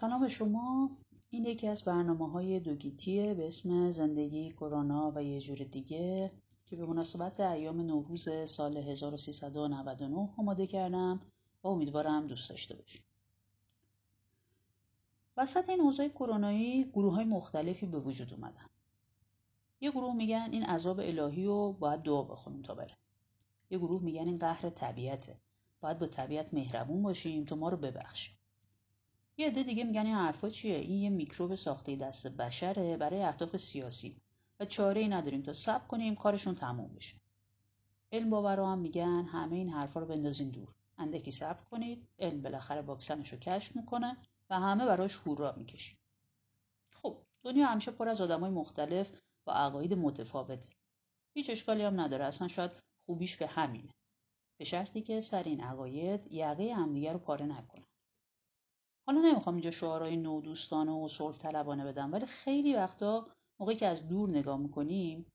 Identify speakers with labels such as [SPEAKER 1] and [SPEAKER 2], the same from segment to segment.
[SPEAKER 1] سلام به شما. این یکی از برنامه های دوگیتیه به اسم زندگی کرونا و یه جور دیگه که به مناسبت ایام نوروز سال 1399 آماده کردم و امیدوارم دوست داشته باشید. وسط این اوضاع کرونایی گروه های مختلفی به وجود اومدن. یه گروه میگن این عذاب الهی رو باید دعا بخونیم تا بره. یه گروه میگن این قهر طبیعته. باید با طبیعت مهربون باشیم تا ما رو ببخشه. یه عده دیگه میگن این حرفا چیه؟ این یه میکروب ساخته دست بشره برای اهداف سیاسی. و چاره ای نداریم تا صبر کنیم کارشون تموم بشه. علم باورا هم میگن همه این حرفا رو بندازین دور. اندکی صبر کنید علم بالاخره واکسنش رو کشف می‌کنه و همه براش هورا می‌کشیم خب دنیا همیشه پر از آدمای مختلف با عقاید متفاوته هیچ اشکالی هم نداره اصلا شاید خوبیش به همینه. به شرطی که سر این عقاید یقه همدیگه رو پاره نکنه. حالا نمی‌خوام اینجا شعارهای نو دوستانه و صلح طلبانه بدم ولی خیلی وقتا موقعی که از دور نگاه می‌کنیم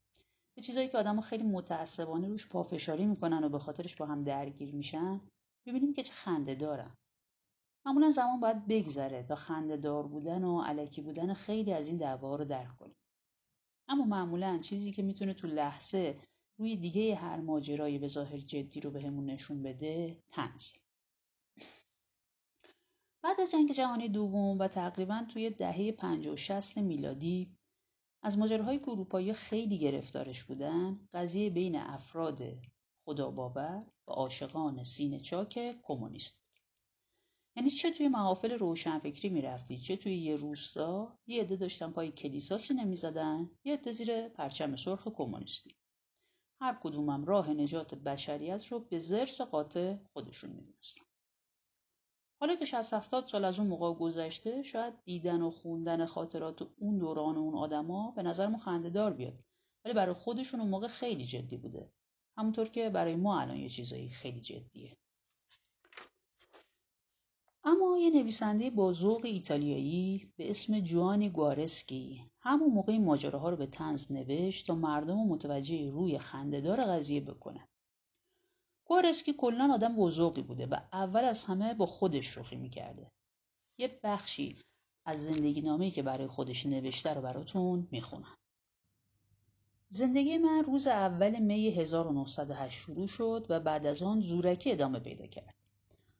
[SPEAKER 1] به چیزایی که آدم خیلی متعصبانه روش پافشاری می‌کنن و به خاطرش با هم درگیر میشن می‌بینیم که چه خنده دارن. معمولا زمان باید بگذره تا خنده دار بودن و علکی بودن خیلی از این دعواها رو درک کنیم. اما معمولا چیزی که می‌تونه تو لحظه روی دیگه هر ماجرایی به ظاهر جدی رو بهمون به نشون بده تنزه. بعد از جنگ جهانی دوم و تقریبا توی دهه 50 و 60 میلادی از ماجراهای که اروپایی خیلی گرفتارش بودن قضیه بین افراد خداباور و عاشقان سینه چاک کمونیست. یعنی چه توی محافل روشنفکری می‌رفتی چه توی یه روستا یه عده داشتن پای کلیسا سینه می‌زدن یه عده زیر پرچم سرخ کمونیستی. هر کدومم راه نجات بشریت رو به زرس قاطع خودشون می‌دونستن. حالا که 60 70 سال از اون موقع گذشته شاید دیدن و خوندن خاطرات اون دوران و اون آدما به نظر ما خندهدار بیاد. ولی برای خودشون اون موقع خیلی جدی بوده. همونطور که برای ما الان یه چیزایی خیلی جدیه. اما یه نویسنده با ایتالیایی به اسم جوانی گوارسکی همون موقع ماجراها رو به تنز نوشت تا مردم رو متوجه روی خندهدار قضیه بکنه. گوارسکی کلا آدم بزرگی بوده و اول از همه با خودش شوخی می‌کرده. یه بخشی از زندگی نامه‌ای که برای خودش نوشته رو براتون می‌خونم. زندگی من روز اول می 1908 شروع شد و بعد از آن زورکی ادامه پیدا کرد.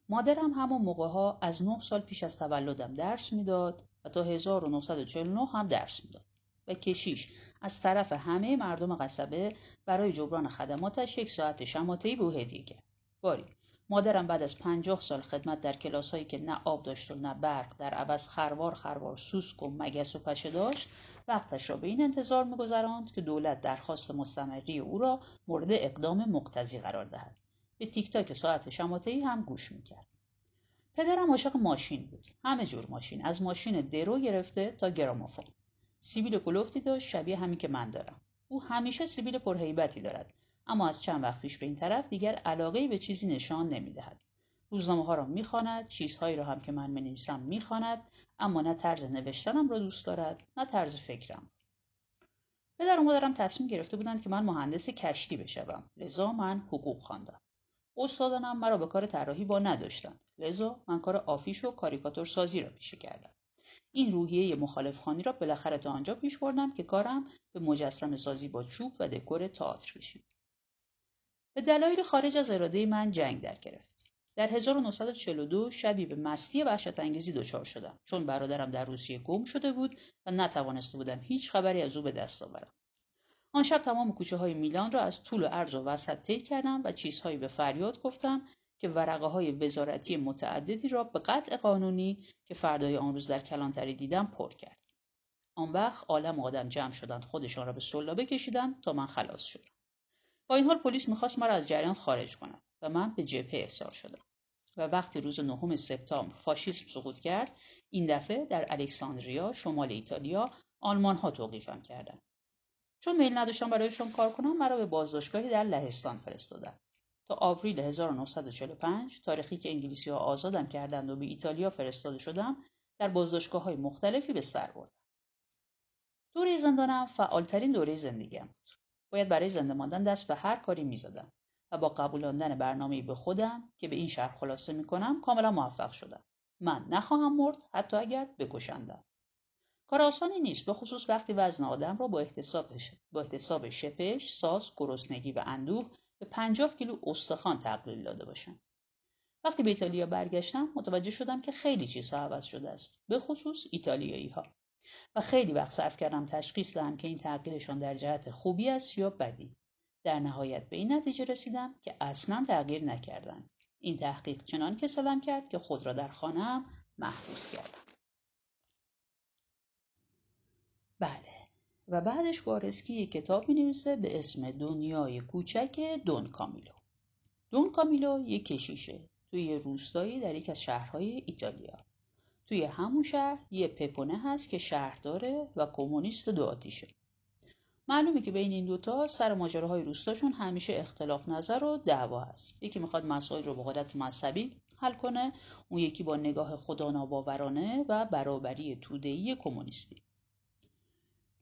[SPEAKER 1] مادرم همون موقع ها از 9 سال پیش از تولدم درس می‌داد و تا 1949 هم درس می‌داد و کشیش از طرف همه مردم قصبه برای جبران خدماتش یک ساعت شماتهی به او هدیه کرد باری مادرم بعد از پنجاه سال خدمت در کلاس هایی که نه آب داشت و نه برق در عوض خروار خروار سوسک و مگس و پشه داشت وقتش را به این انتظار میگذراند که دولت درخواست مستمری او را مورد اقدام مقتضی قرار دهد. به تیک تاک ساعت شماتهی هم گوش می‌کرد. پدرم عاشق ماشین بود. همه جور ماشین از ماشین درو گرفته تا گرامافون. سیبیل کلوفتی داشت شبیه همین که من دارم. او همیشه سیبیل پرهیبتی دارد اما از چند وقت پیش به این طرف دیگر علاقه به چیزی نشان نمی‌دهد. روزنامه ها را می‌خواند چیزهایی را هم که من می‌نویسم می‌خواند اما نه طرز نوشتنم را دوست دارد نه طرز فکرم. پدر و مادرم تصمیم گرفته بودند که من مهندس کشتی بشوم. لذا من حقوق خواندم. استادانم مرا به کار طراحی با نداشتند. لذا من کار آفیش و کاریکاتور سازی را پیشه کردم. این روحیه مخالف خانی را بالاخره تا آنجا پیش بردم که کارم به مجسم سازی با چوب و دکور تئاتر بشید به دلایل خارج از اراده من جنگ در گرفت. در 1942 شبی به مستی وحشت انگیزی دچار شدم. چون برادرم در روسیه گم شده بود و نتوانسته بودم هیچ خبری از او به دست آورم. آن شب تمام کوچه های میلان را از طول و عرض و وسط طی کردم و چیزهایی به فریاد گفتم که ورقه های وزارتی متعددی را به قطع قانونی که فردای آن روز در کلانتری دیدم پر کرد. آن وقت عالم آدم جمع شدند خودشان را به سلابه کشیدند تا من خلاص شدم. با این حال پلیس می‌خواست مرا از جریان خارج کند و من به جبهه ارسال شدم. و وقتی روز نهم سپتامبر فاشیسم سقوط کرد این دفعه در الکساندریا شمال ایتالیا آلمان ها توقیفم کردند چون میل نداشتم برایشان کار کنم مرا به بازداشتگاهی در لهستان فرستادند تا آوریل 1945 تاریخی که انگلیسی ها آزادم کردند و به ایتالیا فرستاده شدم در بازداشتگاه های مختلفی به سر بردم. دوره زندانم فعالترین دوره زندگیم بود. باید برای زنده ماندن دست به هر کاری می‌زدم و با قبولاندن برنامه به خودم که به این شرح خلاصه می کنم کاملا موفق شدم. من نخواهم مرد حتی اگر بکشندم کار آسانی نیست به خصوص وقتی وزن آدم را با احتساب, با احتساب شپش، ساز، گرسنگی و اندوه به پنجاه کیلو استخوان تقلیل داده باشند. وقتی به ایتالیا برگشتم متوجه شدم که خیلی چیزها عوض شده است به خصوص ایتالیایی ها و خیلی وقت صرف کردم تشخیص دهم که این تغییرشان در جهت خوبی است یا بدی. در نهایت به این نتیجه رسیدم که اصلا تغییر نکردند. این تحقیق چنان کسلم کرد که خود را در خانهام محبوس کردم. بله. و بعدش گارسکی یک کتاب می نویسه به اسم دنیای کوچک دون کامیلو. دون کامیلو یک کشیشه توی روستایی در یک از شهرهای ایتالیا. توی همون شهر یه پپونه هست که شهر داره و کمونیست دو آتیشه. معلومه که بین این دوتا سر ماجراهای روستاشون همیشه اختلاف نظر و دعوا هست. یکی می‌خواد مسائل رو به قدرت مذهبی حل کنه اون یکی با نگاه خدا ناباورانه و برابری تودهی کمونیستی.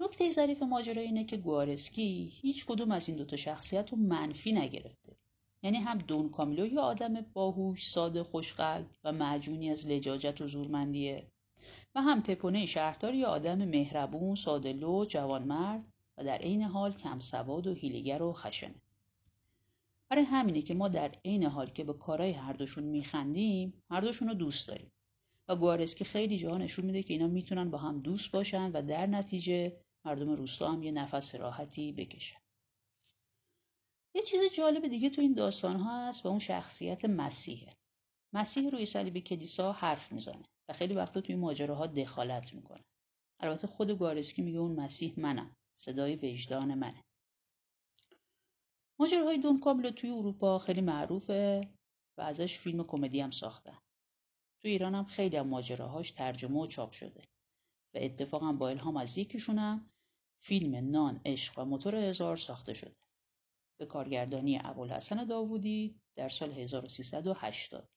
[SPEAKER 1] نکته ظریف ماجرا اینه که گوارسکی هیچ کدوم از این دوتا شخصیت رو منفی نگرفته. یعنی هم دون کامیلو یه آدم باهوش ساده خوشقلب و معجونی از لجاجت و زورمندیه. و هم پپونه شهردار یه آدم مهربون سادلو جوانمرد و در عین حال کم سواد و هیلگر و خشنه. برای همینه که ما در عین حال که به کارهای هر دوشون میخندیم هر دوشون رو دوست داریم. و گوارسکی خیلی جاها نشون میده که اینا می‌تونن با هم دوست باشن و در نتیجه مردم روستا هم یه نفس راحتی بکشن یه چیز جالب دیگه تو این داستان ها هست و اون شخصیت مسیحه. مسیح روی صلیب کلیسا حرف می‌زنه و خیلی وقتا توی ماجراها دخالت می‌کنه. البته خود گارسکی میگه اون مسیح منم صدای وجدان منه. ماجراهای دون کاملو توی اروپا خیلی معروفه و ازش فیلم کمدی هم ساختن. تو ایران هم خیلی هم ماجراهاش ترجمه و چاپ شده. و اتفاقا با الهام از یکیشونم فیلم نان عشق و موتور هزار ساخته شده. به کارگردانی ابوالحسن داوودی در سال 1380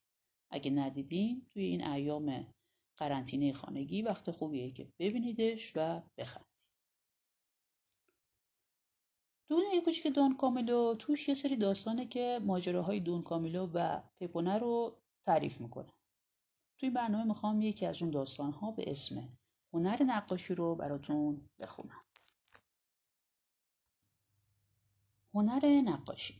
[SPEAKER 1] اگه ندیدین توی این ایام قرنطینه خانگی وقت خوبیه که ببینیدش و بخندید. دنیای کوچیک دون کامیلو توش یه سری داستانه که ماجراهای دون کامیلو و پپونه رو تعریف می‌کنه. توی برنامه می‌خوام یکی از اون داستانها به اسم هنر نقاشی رو براتون بخونم. هنر نقاشی.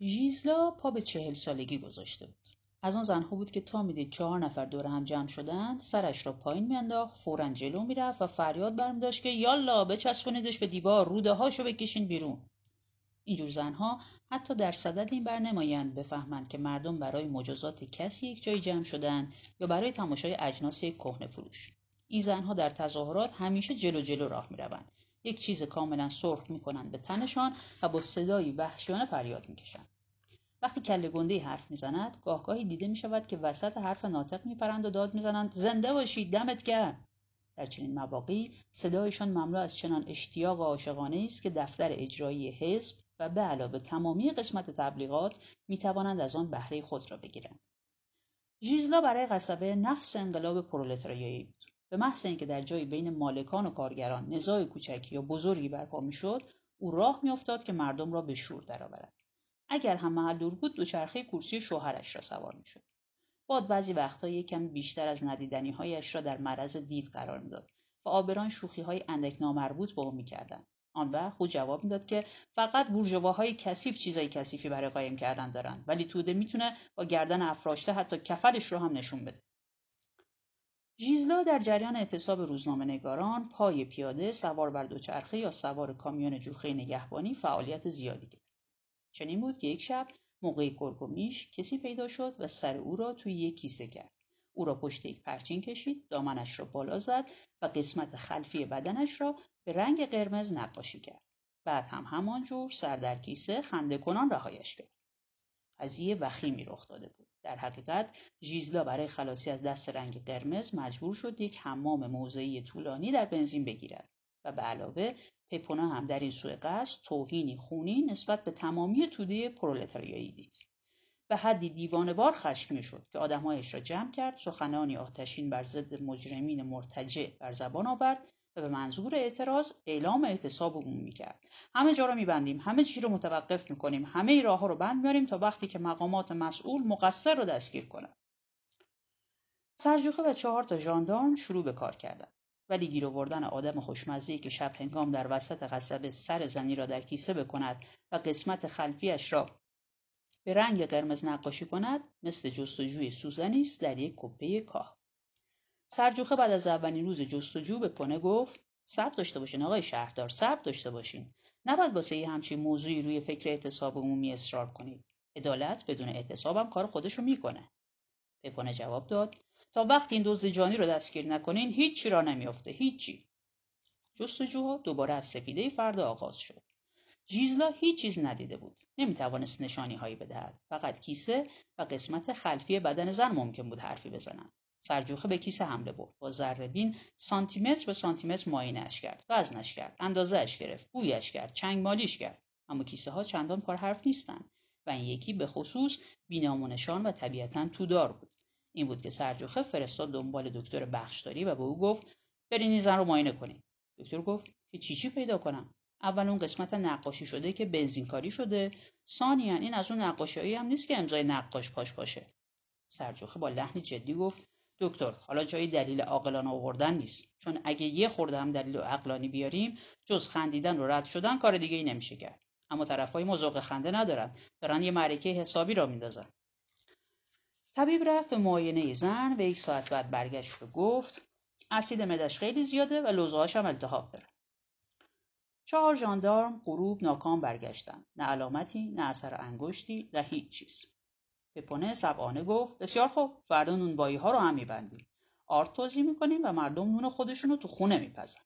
[SPEAKER 1] ژیزلا پا به چهل سالگی گذاشته بود. از آن زنها بود که تا می‌دید چهار نفر دور هم جمع شدن سرش را پایین میانداخت فورا جلو می‌رفت و فریاد برمی داشت که یالا بچسبونیدش به دیوار روده هاشو بکشین بیرون. اینجور زنها حتی در صدد این بر نمایند بفهمند که مردم برای مجازات کسی یک جای جمع شدن یا برای تماشای اجناس یک کهنه فروش. این زنها در تظاهرات همیشه جلو جلو راه می‌روند. یک چیز کاملا سرخ می‌کنند به تنشان و با صدایی وحشیانه فریاد می‌کشند وقتی کله گنده حرف می‌زند گاهگاهی دیده می‌شود که وسط حرف ناطق میپرند و داد می‌زنند زنده باشید دمت گرم. در چنین مواقعی صدایشان مملو از چنان اشتیاق و عاشقانه است که دفتر اجرایی حزب و به علاوه تمامی قسمت تبلیغات می‌توانند از آن بهره خود را بگیرند. ژیزلا برای قصبه نفس انقلاب پرولتاریایی بود. به محض اینکه در جایی بین مالکان و کارگران نزاع کوچکی یا بزرگی برپا می‌شد او راه میافتاد که مردم را به شور درآورد. اگر هم محل دور بود دوچرخه کرسی شوهرش را سوار می‌شد. باد بعضی وقتها یک کمی بیشتر از ندیدنیهایش را در معرض دید قرار می‌داد و آبران شوخی های اندک نامربوط با او می‌کردند. آن وقت او جواب می‌داد که فقط بورژواهای کثیف چیزای کثیفی برای قایم کردن دارن ولی توده می‌تونه با گردن افراشته حتی کفلش رو هم نشون بده. ژیزلا در جریان اعتصاب روزنامه نگاران پای پیاده سوار بر دوچرخه یا سوار کامیون جوخه نگهبانی فعالیت زیادی کرد. چنین بود که یک شب موقع گرگ کسی پیدا شد و سر او را توی یک کیسه کرد. او را پشت یک پرچین کشید دامنش را بالا زد و قسمت خلفی بدنش را به رنگ قرمز نقاشی کرد. بعد هم همانجور سر در کیسه خنده کنان رهایش کرد. قضیه وخیمی رخ داده بود. در حقیقت ژیزلا برای خلاصی از دست رنگ قرمز مجبور شد یک حمام موضعی طولانی در بنزین بگیرد و به علاوه پپونا هم در این سوء قصد توهینی خونی نسبت به تمامی توده پرولتاریایی دید. به حدی دیوانوار خشمگین شد که آدمهایش را جمع کرد سخنانی آتشین بر ضد مجرمین مرتجع بر زبان آورد و به منظور اعتراض اعلام اعتصاب عمومی کرد. همه جا را میبندیم همه چی رو متوقف می‌کنیم همه راه ها رو بند میاریم تا وقتی که مقامات مسئول مقصر رو دستگیر کنند سرجوخه و چهار تا ژاندارم شروع به کار کردند ولی گیر آوردن آدم خوشمزهای که شب هنگام در وسط قصبه سر زنی را در کیسه بکند و قسمت خلفیش را به رنگ قرمز نقاشی کند مثل جستجوی سوزنی است در یک کپه کاه. سرجوخه بعد از اولین روز جستجو به پونه گفت صبر داشته باشین آقای شهردار صبر داشته باشین. نباید واسه یه همچین موضوعی روی فکر اعتصاب عمومی اصرار کنید. عدالت بدون اعتصابم کار خودش رو می‌کنه پپونه جواب داد تا وقتی این دزد جانی رو دستگیر نکنین هیچی را نمیافته هیچی. جستجوها دوباره از سپیده فردا آغاز شد. ژیزلا هیچ چیز ندیده بود. نمی‌توانست نشانی هایی بدهد. فقط کیسه و قسمت خلفی بدن زن ممکن بود حرفی بزنند سرجوخه به کیسه حمله برد. با ذره سانتیمتر به سانتیمتر معاینهاش کرد. وزنش کرد. اندازهاش گرفت. بویش کرد. چنگ مالیش کرد. اما کیسه ها چندان پر حرف نیستند و این یکی به خصوص بینامونشان و طبیعتا تودار بود. این بود که سرجوخه فرستاد دنبال دکتر بخشداری و به او گفت برین این زن رو معاینه کنید دکتر گفت که چی چی پیدا کنم؟ اول اون قسمت نقاشی شده که بنزینکاری شده. ثانیا این از اون نقاشیهایی هم نیست که امضای نقاش پاش باشه. سرجوخه با لحنی جدی گفت دکتر حالا جایی دلیل عاقلانه آوردن نیست. چون اگه یه خورده هم دلیل عقلانی بیاریم جز خندیدن و رد شدن کار دیگه ای نمیشه کرد. اما طرفای ما خنده ندارن. دارن یه معرکه حسابی را میندازن. طبیب رفت به معاینه زن و یک ساعت بعد برگشت و گفت اسید مدش خیلی زیاده و لوزهاش هم التهاب داره. چهار ژاندارم غروب ناکام برگشتند نه علامتی نه اثر انگشتی نه هیچ چیز. پپونه سبعانه گفت بسیار خوب فردا نونبایی ها رو هم میبندیم. آرد توضیح می‌کنیم و مردم نون خودشون رو تو خونه میپزن.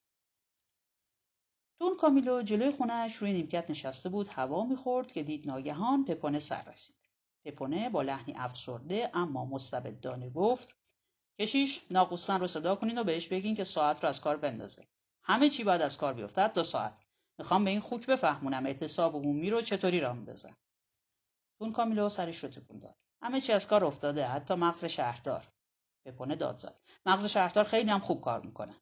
[SPEAKER 1] دون کامیلو جلوی خونهش روی نیمکت نشسته بود هوا می‌خورد که دید ناگهان پپونه سر رسید. پپونه با لحنی افسرده اما مستبدانه گفت کشیش ناقوستن رو صدا کنین و بهش بگین که ساعت رو از کار بندازه. همه چی باید از کار بیفته دو ساعت. می‌خوام به این خوک بفهمونم اعتصاب عمومی رو چطوری راه میندازن. دون کامیلو سرش رو تکون داد. همه چی از کار افتاده حتی مغز شهردار. پپونه داد زد. مغز شهردار خیلی هم خوب کار می‌کنه.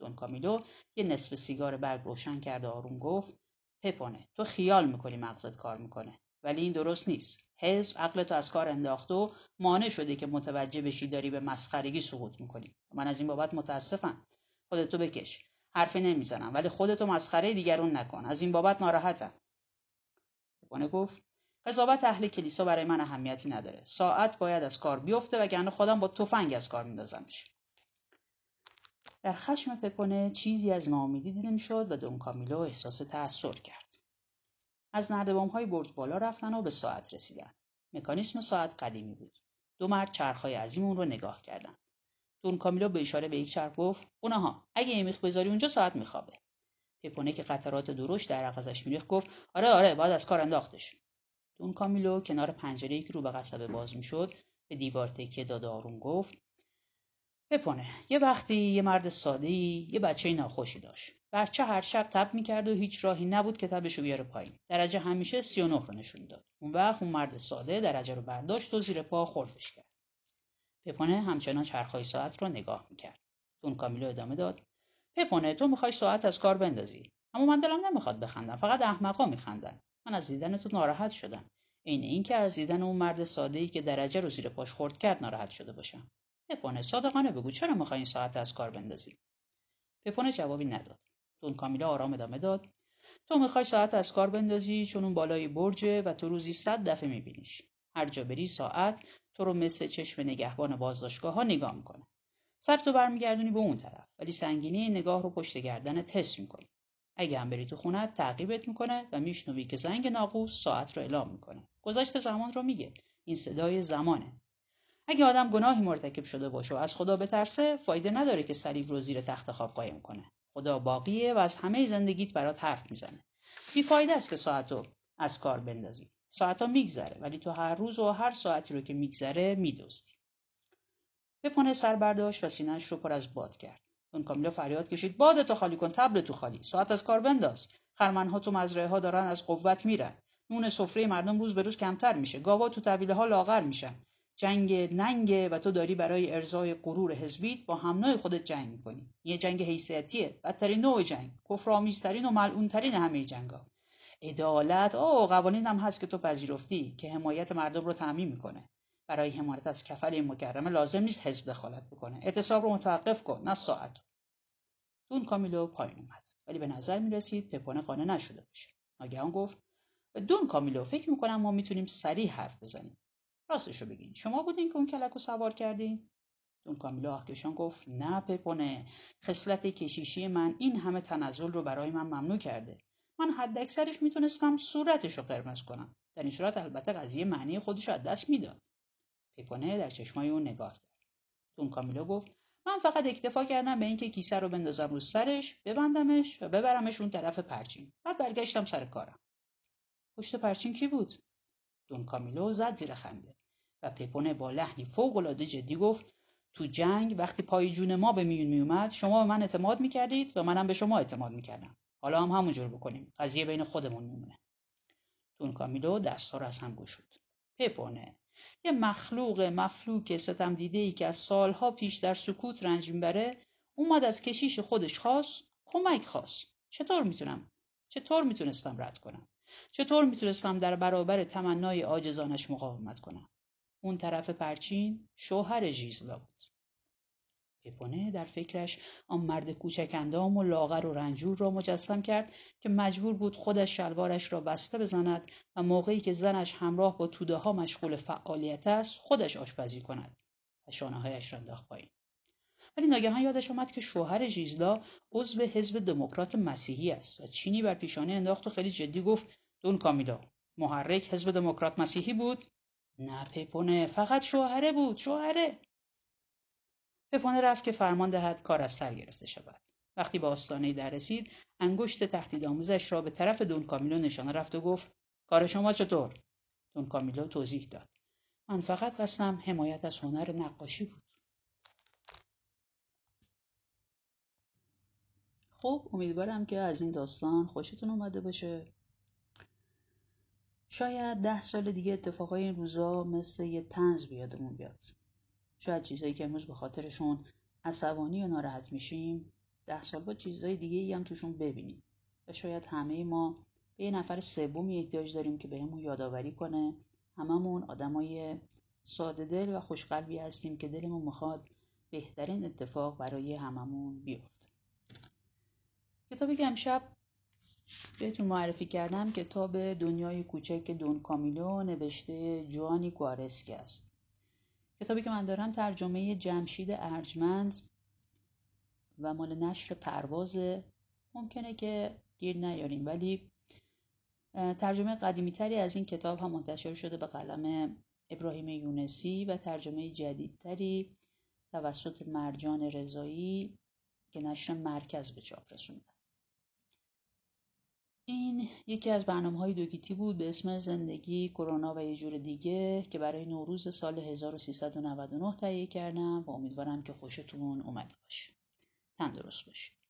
[SPEAKER 1] دون کامیلو یه نصف سیگار برگ روشن کرد و آروم گفت پپونه تو خیال می‌کنی مغزت کار می‌کنه. ولی این درست نیست. حزب عقل تو از کار انداخت و مانع شده که متوجه بشی داری به مسخرگی سقوط می‌کنی. من از این بابت متاسفم. خودتو بکش. حرفی نمی‌زنم ولی خودتو مسخره دیگرون نکن. از این بابت ناراحتم. پپونه گفت قضاوت اهل کلیسا برای من اهمیتی نداره. ساعت باید از کار بیفته وگرنه خودم با تفنگ از کار میندازمش در خشم پپونه چیزی از ناامیدی دیده می‌شد و دون کامیلو احساس تأثیر کرد. از نردبام های برج بالا رفتن و به ساعت رسیدن. مکانیسم ساعت قدیمی بود. دو مرد چرخهای عظیم اون رو نگاه کردند دون کامیلو به اشاره به یک چرخ گفت اونها اگه میخ بذاری اونجا ساعت میخوابه. پپونه که قطرات درشت در ازش میریخت گفت آره آره باید از کار انداختش. دون کامیلو کنار پنجره که رو به قصبه باز می‌شد به دیوار تکیه داد آروم گفت بپونه یه وقتی یه مرد ساده یه بچه ناخوشی داشت. بچه هر شب تب می‌کرد و هیچ راهی نبود که تبشو بیاره پایین. درجه همیشه 39 رو نشون داد. اون وقت اون مرد ساده درجه رو برداشت و زیر پا خوردش کرد. پپونه همچنان چرخهای ساعت رو نگاه می‌کرد. دون کامیلو ادامه داد پپونه تو می‌خوای ساعت از کار بندازی. اما من دلم نمی‌خواد بخندم فقط احمقا میخندن. من از دیدن تو ناراحت شدم. عین اینکه از دیدن اون مرد ساده ای که درجه رو زیر پاش خورد کرد ناراحت شده باشم. پپونه صادقانه بگو چرا می‌خوای این ساعت از کار بندازی؟ پپونه جوابی نداد. دون کامیلا آرام ادامه داد. تو می‌خوای ساعت از کار بندازی چون اون بالای برجه و تو روزی صد دفعه میبینیش. هر جا بری ساعت تو رو مثل چشم نگهبان بازداشتگاه ها نگاه می‌کنه. سر تو برمیگردونی به اون طرف ولی سنگینی نگاه رو پشت گردنت حس می‌کنی. اگه هم بری تو خونت تعقیبت می‌کنه و میشنوی که زنگ ناقوس ساعت رو اعلام می‌کنه. گذشت زمان رو میگه. این صدای زمانه. اگه آدم گناهی مرتکب شده باشه و از خدا بترسه فایده نداره که صلیب رو زیر تخت خواب قایم کنه. خدا باقیه و از همه زندگیت برات حرف می‌زنه. فایده است که ساعت رو از کار بندازی. ساعت ها میگذره ولی تو هر روز و هر ساعتی رو که میگذره میدوستی پپونه سر برداشت و سینهش رو پر از باد کرد. دون کامیلا فریاد کشید. باد تو خالی کن تبل تو خالی. ساعت از کار بنداز. خرمنها تو مزرعه ها دارن از قوت میرن. نون سفره مردم روز به روز کمتر میشه. گاوا تو طویله ها لاغر میشن. جنگ ننگه و تو داری برای ارزای غرور حزبیت با هم خودت جنگ می‌کنی. یه جنگ حیثیتیه. بدترین نوع جنگ. کفرآمیزترین و ملعونترین همه جنگا عدالت او قوانین هم هست که تو پذیرفتی که حمایت مردم رو تعمین می‌کنه. برای حمایت از کفل مکرمه لازم نیست حزب دخالت بکنه. اعتصاب رو متوقف کن. نه ساعت. دون کامیلو پایین اومد. ولی به نظر می رسید پپونه قانع نشده باشه. ناگهان گفت دون کامیلو فکر می‌کنم ما می‌تونیم سریع حرف بزنیم. راستش رو بگین. شما بودین که اون کلک رو سوار کردین. دون کامیلو آهکشان گفت نه پپونه خصلت کشیشی من این همه تنزل رو برای من ممنوع کرده. من حد اکثرش می‌تونستم صورتش رو قرمز کنم. در این صورت البته قضیه معنی خودش از دست می‌داد. پپونه در چشمای اون نگاه کرد. دون کامیلو گفت من فقط اکتفا کردم به اینکه کیسه رو بندازم رو سرش ببندمش و ببرمش اون طرف پرچین. بعد برگشتم سر کارم. پشت پرچین کی بود؟ دون کامیلو زد زیر خنده و پپونه با لحنی فوقالعاده جدی گفت تو جنگ وقتی پای جون ما به میون میومد شما به من اعتماد می‌کردید و منم به شما اعتماد می‌کردم. حالا هم همونجور بکنیم. قضیه بین خودمون میمونه. دون کامیلو دستها رو از هم گشود. پپونه یه مخلوق مفلوک ستم دیده ای که از سالها پیش در سکوت رنج می‌بره اومد از کشیش خودش خواست کمک خواست. چطور می‌تونم؟ چطور می‌تونستم رد کنم؟ چطور می‌تونستم در برابر تمنای آجزانش مقاومت کنم؟ اون طرف پرچین شوهر ژیزلا بود. پپونه در فکرش آن مرد کوچک اندام و لاغر و رنجور را مجسم کرد که مجبور بود خودش شلوارش را بسته بزند و موقعی که زنش همراه با توده ها مشغول فعالیت است خودش آشپزی کند و شانههایش را انداخت پایین. ولی ناگهان یادش آمد که شوهر ژیزلا عضو حزب دموکرات مسیحی است و چینی بر پیشانه انداخت و خیلی جدی گفت دون کامیلا محرک حزب دموکرات مسیحی بود؟ نه پپونه فقط شوهره بود شوهره. پپونه رفت که فرمان دهد کار از سر گرفته شود. وقتی به آستانه در رسید انگشت تهدید آموزش را به طرف دون کامیلو نشانه رفت و گفت کار شما چطور؟ دون کامیلو توضیح داد. من فقط قصدم حمایت از هنر نقاشی بود. خب امیدوارم که از این داستان خوشتون اومده باشه. شاید ده سال دیگه اتفاقای این روزا مثل یه تنز بیادمون بیاد. شاید چیزایی که امروز به خاطرشون عصبانی و ناراحت میشیم ده سال با چیزهای دیگه ای هم توشون ببینیم. و شاید همه ما به یه نفر سومی احتیاج داریم که بهمون یادآوری کنه. هممون آدمای ساده دل و خوشقلبی هستیم که دلمون می‌خواد بهترین اتفاق برای هممون بیفته. کتابی که امشب بهتون معرفی کردم کتاب دنیای کوچک دون کامیلو نوشته جوانی گوارسکی است. کتابی که من دارم ترجمه جمشید ارجمند و مال نشر پروازه ممکنه که گیر نیاریم ولی ترجمه قدیمی تری از این کتاب هم منتشر شده به قلم ابراهیم یونسی و ترجمه جدیدتری توسط مرجان رضایی که نشر مرکز به چاپ رسونده. این یکی از برنامه های دوگیتی بود به اسم زندگی کرونا و یه جور دیگه که برای نوروز سال 1399 تهیه کردم و امیدوارم که خوشتون اومده باشه. تندرست باشید.